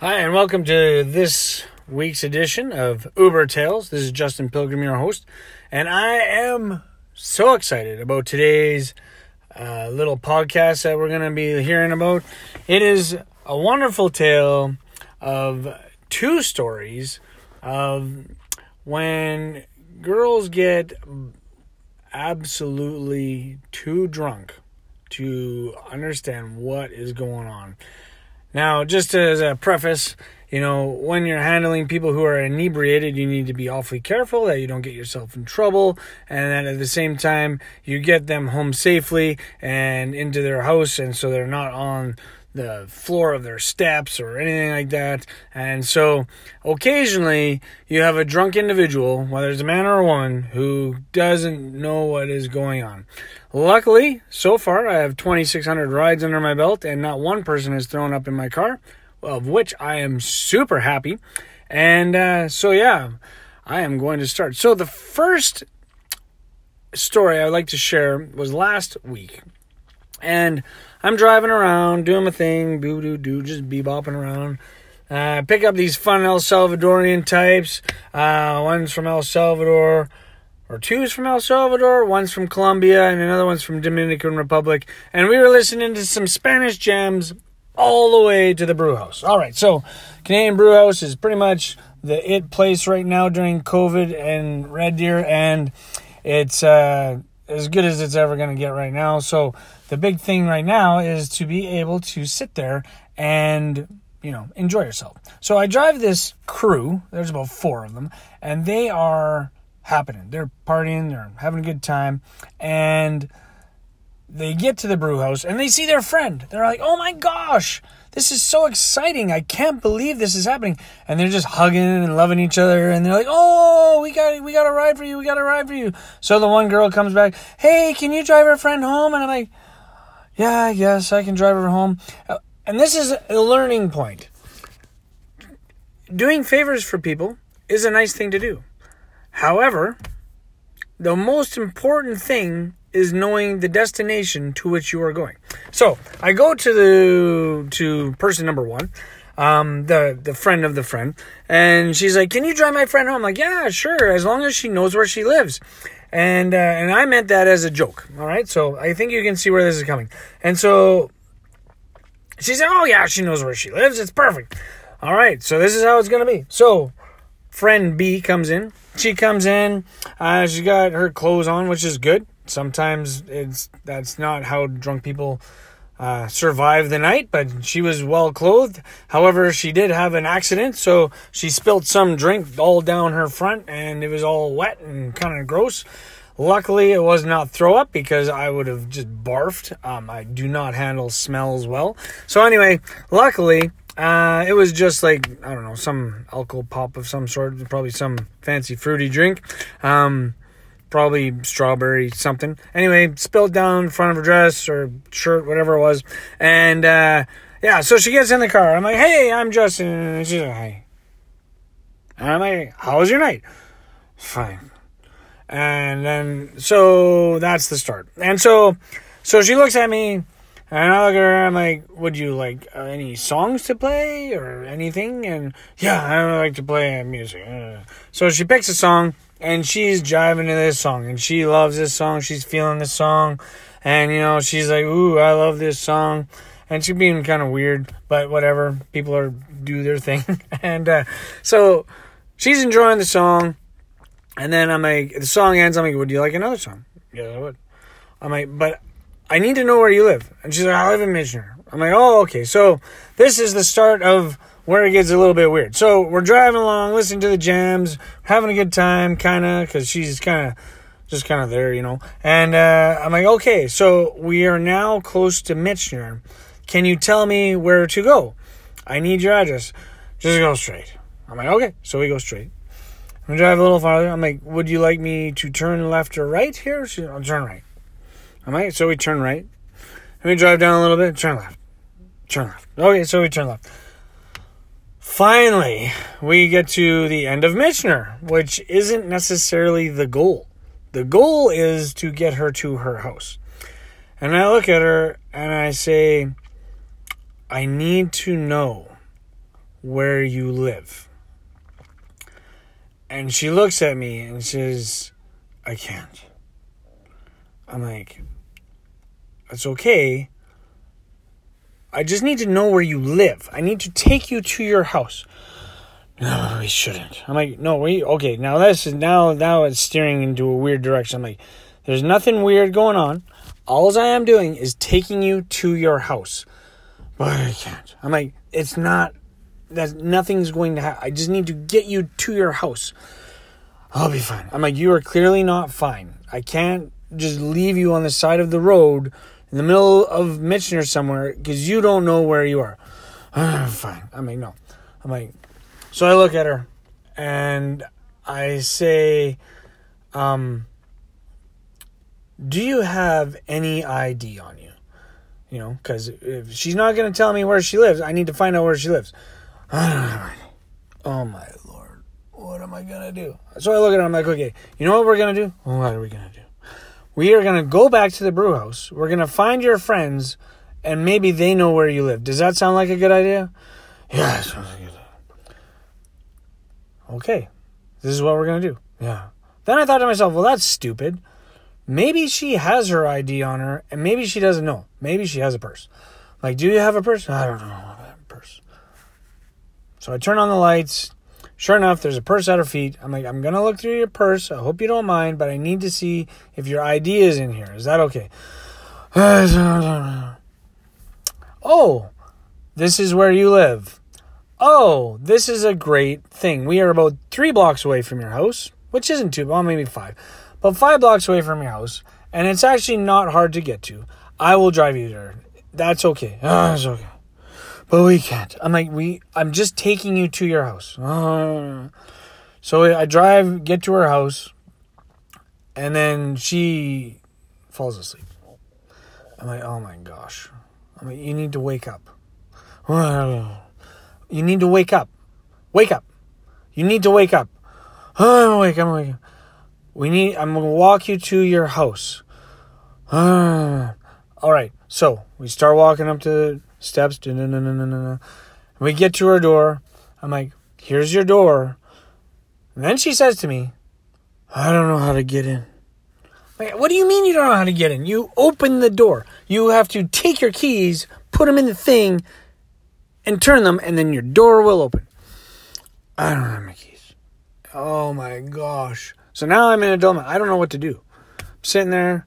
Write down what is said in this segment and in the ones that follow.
Hi, and welcome to this week's edition of Uber Tales. This is Justin Pilgrim, your host, and I am so excited about today's uh, little podcast that we're going to be hearing about. It is a wonderful tale of two stories of when girls get absolutely too drunk to understand what is going on. Now, just as a preface, you know, when you're handling people who are inebriated, you need to be awfully careful that you don't get yourself in trouble, and that at the same time, you get them home safely and into their house, and so they're not on the floor of their steps or anything like that. And so occasionally you have a drunk individual, whether it's a man or a woman, who doesn't know what is going on. Luckily, so far I have 2,600 rides under my belt and not one person has thrown up in my car, of which I am super happy. And uh, so, yeah, I am going to start. So, the first story I'd like to share was last week. And I'm driving around, doing my thing, boo doo doo, just bebopping around. Uh, pick up these fun El Salvadorian types. Uh, one's from El Salvador, or two's from El Salvador, one's from Colombia, and another one's from Dominican Republic. And we were listening to some Spanish jams all the way to the brew house. All right, so Canadian Brew House is pretty much the it place right now during COVID and Red Deer, and it's uh, as good as it's ever going to get right now. So the big thing right now is to be able to sit there and you know enjoy yourself. So I drive this crew. There's about four of them, and they are happening. They're partying. They're having a good time, and they get to the brew house and they see their friend. They're like, "Oh my gosh!" This is so exciting. I can't believe this is happening. And they're just hugging and loving each other. And they're like, oh, we got, we got a ride for you. We got a ride for you. So the one girl comes back, hey, can you drive our friend home? And I'm like, yeah, yes, I can drive her home. Uh, and this is a learning point. Doing favors for people is a nice thing to do. However, the most important thing is knowing the destination to which you are going. So I go to the to person number one, um, the the friend of the friend, and she's like, "Can you drive my friend home?" I'm like, "Yeah, sure, as long as she knows where she lives." And uh, and I meant that as a joke. All right, so I think you can see where this is coming. And so she said, "Oh yeah, she knows where she lives. It's perfect." All right, so this is how it's gonna be. So friend B comes in. She comes in. Uh, she got her clothes on, which is good. Sometimes it's that's not how drunk people uh, survive the night, but she was well clothed. However, she did have an accident, so she spilled some drink all down her front, and it was all wet and kind of gross. Luckily, it was not throw up because I would have just barfed. Um, I do not handle smells well. So anyway, luckily, uh, it was just like I don't know some alcohol pop of some sort, probably some fancy fruity drink. Um, probably strawberry something. Anyway, spilled down in front of her dress or shirt, whatever it was. And uh, yeah, so she gets in the car. I'm like, hey, I'm Justin. And she's like, hey. And I'm like, how was your night? Fine. And then, so that's the start. And so, so she looks at me, and I look at her, I'm like, would you like uh, any songs to play or anything? And yeah, I would like to play music. So she picks a song and she's jiving to this song and she loves this song she's feeling this song and you know she's like ooh i love this song and she's being kind of weird but whatever people are do their thing and uh, so she's enjoying the song and then i'm like the song ends i'm like would you like another song? Yeah i would. I'm like but i need to know where you live and she's like i live in Michener i'm like oh okay so this is the start of where it gets a little bit weird. So we're driving along, listening to the jams, having a good time, kind of, because she's kind of just kind of there, you know. And uh, I'm like, okay, so we are now close to Michener. Can you tell me where to go? I need your address. Just go straight. I'm like, okay. So we go straight. We drive a little farther. I'm like, would you like me to turn left or right here? She, I'll turn right. I'm like, so we turn right. And we drive down a little bit, turn left. Turn left. Okay, so we turn left. Finally, we get to the end of Michener, which isn't necessarily the goal. The goal is to get her to her house. And I look at her and I say, I need to know where you live. And she looks at me and says, I can't. I'm like, It's okay. I just need to know where you live. I need to take you to your house. No, we shouldn't. I'm like, no, we okay. Now this is now now it's steering into a weird direction. I'm like, there's nothing weird going on. All I am doing is taking you to your house. But I can't. I'm like, it's not that nothing's going to happen. I just need to get you to your house. I'll be fine. I'm like, you are clearly not fine. I can't just leave you on the side of the road in the middle of Michener somewhere because you don't know where you are. fine. I'm like, no. I'm like, so I look at her and I say, um, do you have any ID on you? You know, because if she's not going to tell me where she lives, I need to find out where she lives. oh my lord, what am I going to do? So I look at her, I'm like, okay, you know what we're going to do? What are we going to do? We are going to go back to the brew house. We're going to find your friends, and maybe they know where you live. Does that sound like a good idea? Yeah, sounds like a good Okay, this is what we're going to do. Yeah. Then I thought to myself, well, that's stupid. Maybe she has her ID on her, and maybe she doesn't know. Maybe she has a purse. Like, do you have a purse? I don't know. I have a purse. So I turn on the lights. Sure enough, there's a purse at her feet. I'm like, I'm gonna look through your purse. I hope you don't mind, but I need to see if your ID is in here. Is that okay? oh, this is where you live. Oh, this is a great thing. We are about three blocks away from your house, which isn't too, well, maybe five, but five blocks away from your house, and it's actually not hard to get to. I will drive you there. That's okay. Oh, okay but we can't. I'm like, we, I'm just taking you to your house. So I drive, get to her house, and then she falls asleep. I'm like, oh my gosh. I'm like, you need to wake up. You need to wake up. Wake up. You need to wake up. I'm awake. I'm awake. We need. I'm gonna walk you to your house. All right. So we start walking up to steps. We get to her door. I'm like, here's your door. And then she says to me, I don't know how to get in. Like, what do you mean you don't know how to get in? You open the door. You have to take your keys, put them in the thing, and turn them, and then your door will open. I don't have my keys. Oh my gosh. So now I'm in a dilemma. I don't know what to do. I'm sitting there,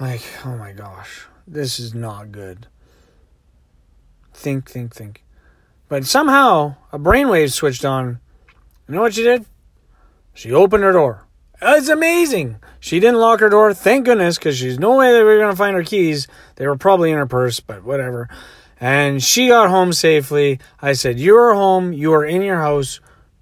like, oh my gosh, this is not good think, think, think. But somehow a brainwave switched on. You know what she did? She opened her door. It's amazing. She didn't lock her door, thank goodness, because she's no way we were going to find her keys. They were probably in her purse, but whatever. And she got home safely. I said, You are home. You are in your house.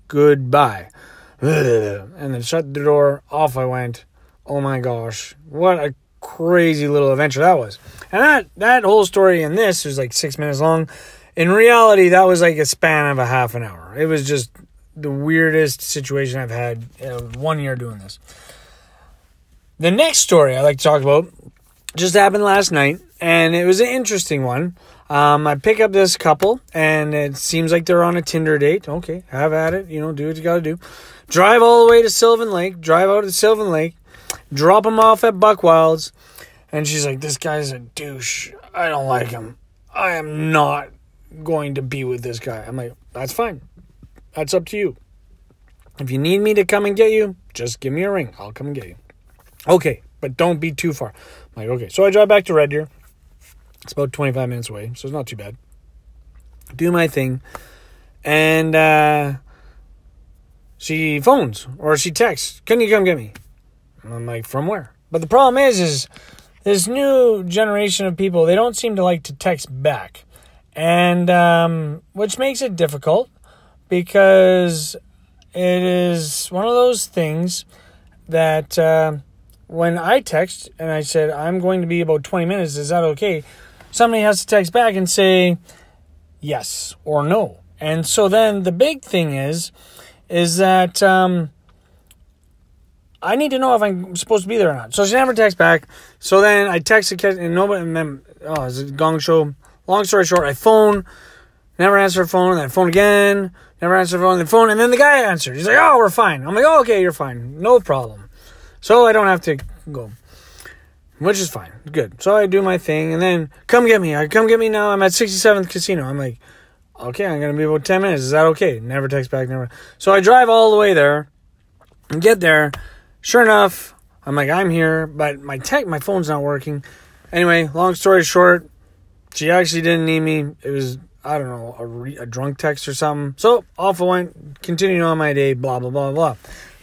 Goodbye. And then shut the door. Off I went. Oh my gosh. What a crazy little adventure that was. And that that whole story in this was like six minutes long. In reality, that was like a span of a half an hour. It was just the weirdest situation I've had one year doing this. The next story I like to talk about just happened last night, and it was an interesting one. Um, I pick up this couple, and it seems like they're on a Tinder date. Okay, have at it. You know, do what you got to do. Drive all the way to Sylvan Lake. Drive out to Sylvan Lake drop him off at Buckwild's. And she's like, This guy's a douche. I don't like him. I am not going to be with this guy. I'm like, That's fine. That's up to you. If you need me to come and get you, just give me a ring. I'll come and get you. Okay, but don't be too far. I'm like, okay. So I drive back to Red Deer. It's about 25 minutes away, so it's not too bad. Do my thing. And uh, she phones or she texts, Can you come get me? I'm like, from where? But the problem is, is this new generation of people, they don't seem to like to text back. And, um, which makes it difficult because it is one of those things that, uh, when I text and I said, I'm going to be about 20 minutes, is that okay? Somebody has to text back and say yes or no. And so then the big thing is, is that, um, I need to know if I'm supposed to be there or not. So she never texts back. So then I text the kid and nobody, and then, oh, it's a gong show. Long story short, I phone. Never answer the phone, and then phone again. Never answer the phone, then phone, and then the guy answered. He's like, "Oh, we're fine." I'm like, "Oh, okay, you're fine, no problem." So I don't have to go, which is fine, good. So I do my thing, and then come get me. I come get me now. I'm at 67th Casino. I'm like, okay, I'm gonna be about 10 minutes. Is that okay? Never text back, never. So I drive all the way there, and get there. Sure enough, I'm like, I'm here, but my tech, my phone's not working. Anyway, long story short, she actually didn't need me. It was I don't know, a, re- a drunk text or something. So off I went, continuing on my day, blah, blah, blah, blah.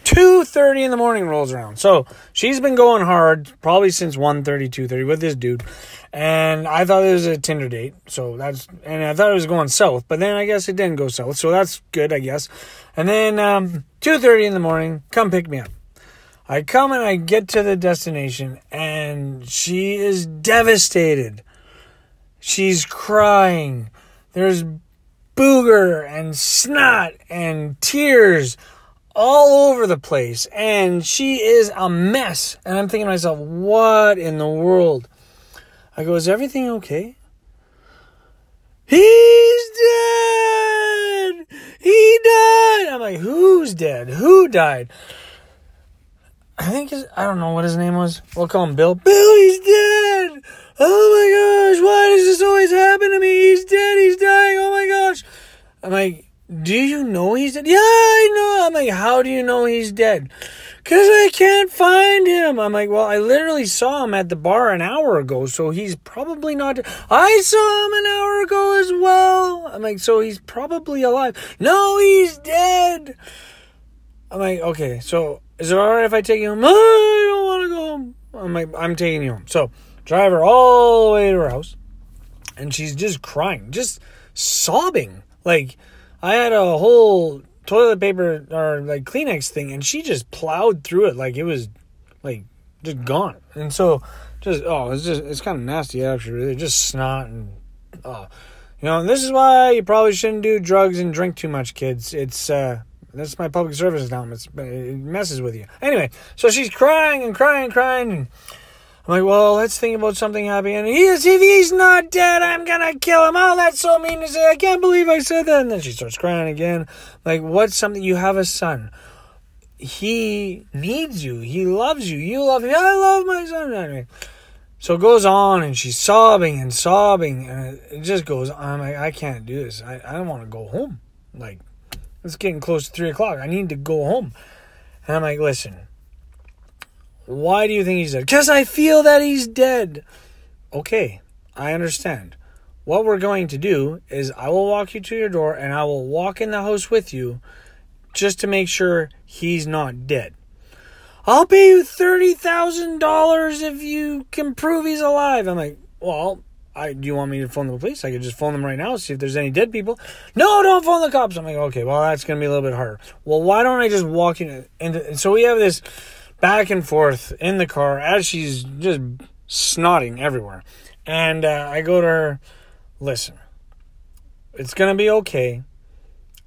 2.30 in the morning rolls around. So she's been going hard probably since 1.30, 2.30 with this dude. And I thought it was a Tinder date. So that's, and I thought it was going south, but then I guess it didn't go south. So that's good, I guess. And then um, 2.30 in the morning, come pick me up. I come and I get to the destination and she is devastated. She's crying. There's booger and snot and tears all over the place. And she is a mess. And I'm thinking to myself, what in the world? I go, is everything okay? He's dead! He died! I'm like, who's dead? Who died? I think his, I don't know what his name was. We'll call him Bill. Bill, he's dead! Oh my gosh, why does this always happen to me? He's dead, he's dying, oh my gosh. I'm like, do you know he's dead? Yeah, I know. I'm like, how do you know he's dead? Because I can't find him. I'm like, well, I literally saw him at the bar an hour ago, so he's probably not. I saw him an hour ago as well. I'm like, so he's probably alive. No, he's dead. I'm like, okay, so is it alright if I take you home? I don't want to go home. I'm like, I'm taking you home. So drive her all the way to her house, and she's just crying, just sobbing. Like I had a whole toilet paper or like Kleenex thing, and she just plowed through it like it was like just gone. And so just oh, it's just it's kind of nasty actually. Really, just snot and oh, you know. this is why you probably shouldn't do drugs and drink too much, kids. It's uh. That's my public service announcement. It messes with you. Anyway, so she's crying and crying and crying, and I'm like, well, let's think about something happy. And he is, if he's not dead, I'm gonna kill him. Oh, that's so mean to say. I can't believe I said that. And then she starts crying again. Like, what's something? You have a son. He needs you. He loves you. You love him. I love my son. Anyway, so it goes on, and she's sobbing and sobbing, and it just goes on. I'm like, I can't do this. I, I don't want to go home. Like, it's getting close to three o'clock. I need to go home. And I'm like, listen why do you think he's dead? Because I feel that he's dead. Okay, I understand. What we're going to do is I will walk you to your door and I will walk in the house with you just to make sure he's not dead. I'll pay you $30,000 if you can prove he's alive. I'm like, well, I, do you want me to phone the police? I could just phone them right now, see if there's any dead people. No, don't phone the cops. I'm like, okay, well, that's to be a little bit harder. Well, why don't I just walk in? And so we have this back and forth in the car as she's just snotting everywhere. And uh, I go to her, listen, it's to be okay.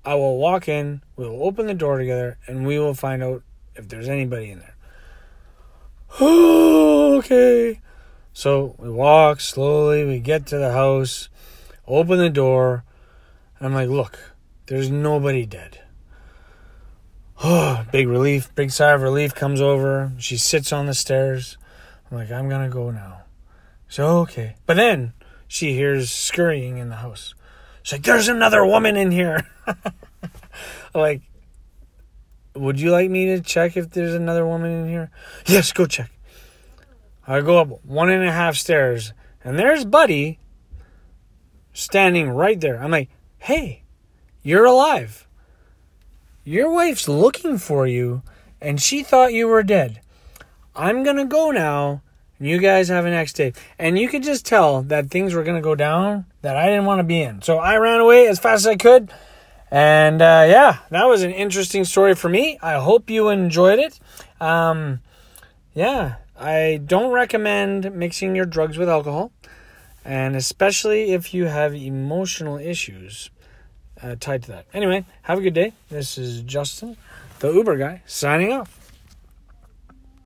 I will walk in, we'll open the door together, and we will find out if there's anybody in there. okay. So we walk slowly, we get to the house, open the door. I'm like, look, there's nobody dead. Oh, big relief, big sigh of relief comes over. She sits on the stairs. I'm like, I'm gonna go now. So okay. But then she hears scurrying in the house. She's like, There's another woman in here. like, would you like me to check if there's another woman in here? Yes, go check. I go up one and a half stairs, and there's Buddy standing right there. I'm like, hey, you're alive. Your wife's looking for you, and she thought you were dead. I'm going to go now, and you guys have a next day. And you could just tell that things were going to go down that I didn't want to be in. So I ran away as fast as I could. And uh, yeah, that was an interesting story for me. I hope you enjoyed it. Um, yeah, I don't recommend mixing your drugs with alcohol, and especially if you have emotional issues uh, tied to that. Anyway, have a good day. This is Justin, the Uber guy, signing off.